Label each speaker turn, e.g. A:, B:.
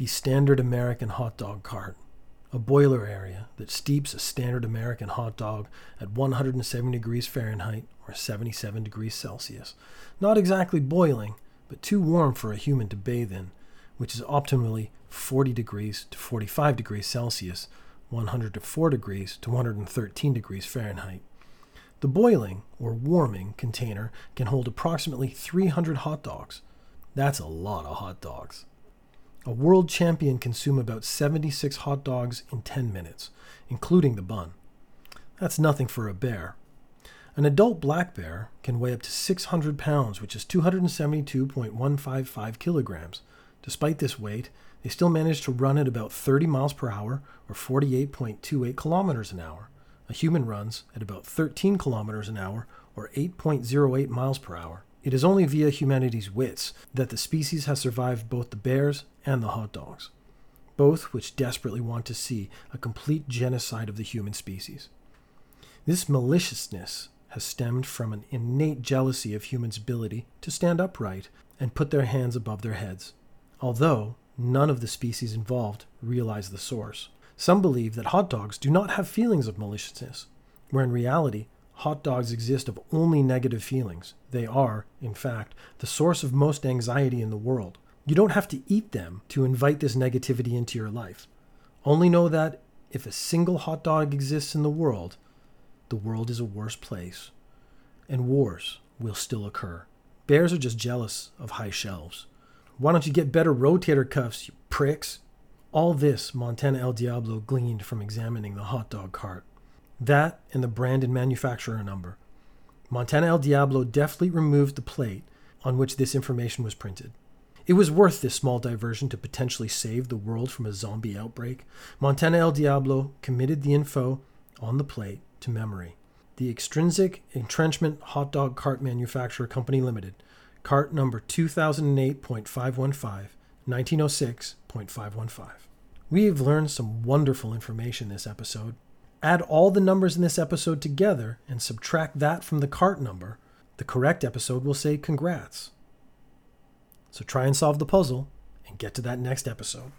A: the standard American hot dog cart, a boiler area that steeps a standard American hot dog at 170 degrees Fahrenheit or 77 degrees Celsius. Not exactly boiling, but too warm for a human to bathe in, which is optimally 40 degrees to 45 degrees Celsius, 100 to 4 degrees to 113 degrees Fahrenheit. The boiling, or warming, container can hold approximately 300 hot dogs. That's a lot of hot dogs. A world champion consume about 76 hot dogs in 10 minutes, including the bun. That's nothing for a bear. An adult black bear can weigh up to 600 pounds, which is 272.155 kilograms. Despite this weight, they still manage to run at about 30 miles per hour or 48.28 kilometers an hour. A human runs at about 13 kilometers an hour or 8.08 miles per hour. It is only via humanity's wits that the species has survived both the bears and the hot dogs, both which desperately want to see a complete genocide of the human species. This maliciousness has stemmed from an innate jealousy of humans' ability to stand upright and put their hands above their heads, although none of the species involved realize the source. Some believe that hot dogs do not have feelings of maliciousness, where in reality, hot dogs exist of only negative feelings. They are, in fact, the source of most anxiety in the world. You don't have to eat them to invite this negativity into your life. Only know that if a single hot dog exists in the world, the world is a worse place, and wars will still occur. Bears are just jealous of high shelves. Why don't you get better rotator cuffs, you pricks? All this Montana El Diablo gleaned from examining the hot dog cart. That and the brand and manufacturer number. Montana El Diablo deftly removed the plate on which this information was printed. It was worth this small diversion to potentially save the world from a zombie outbreak. Montana El Diablo committed the info on the plate to memory. The Extrinsic Entrenchment Hot Dog Cart Manufacturer Company Limited, cart number 2008.515, 1906.515. We have learned some wonderful information this episode. Add all the numbers in this episode together and subtract that from the cart number. The correct episode will say congrats. So try and solve the puzzle and get to that next episode.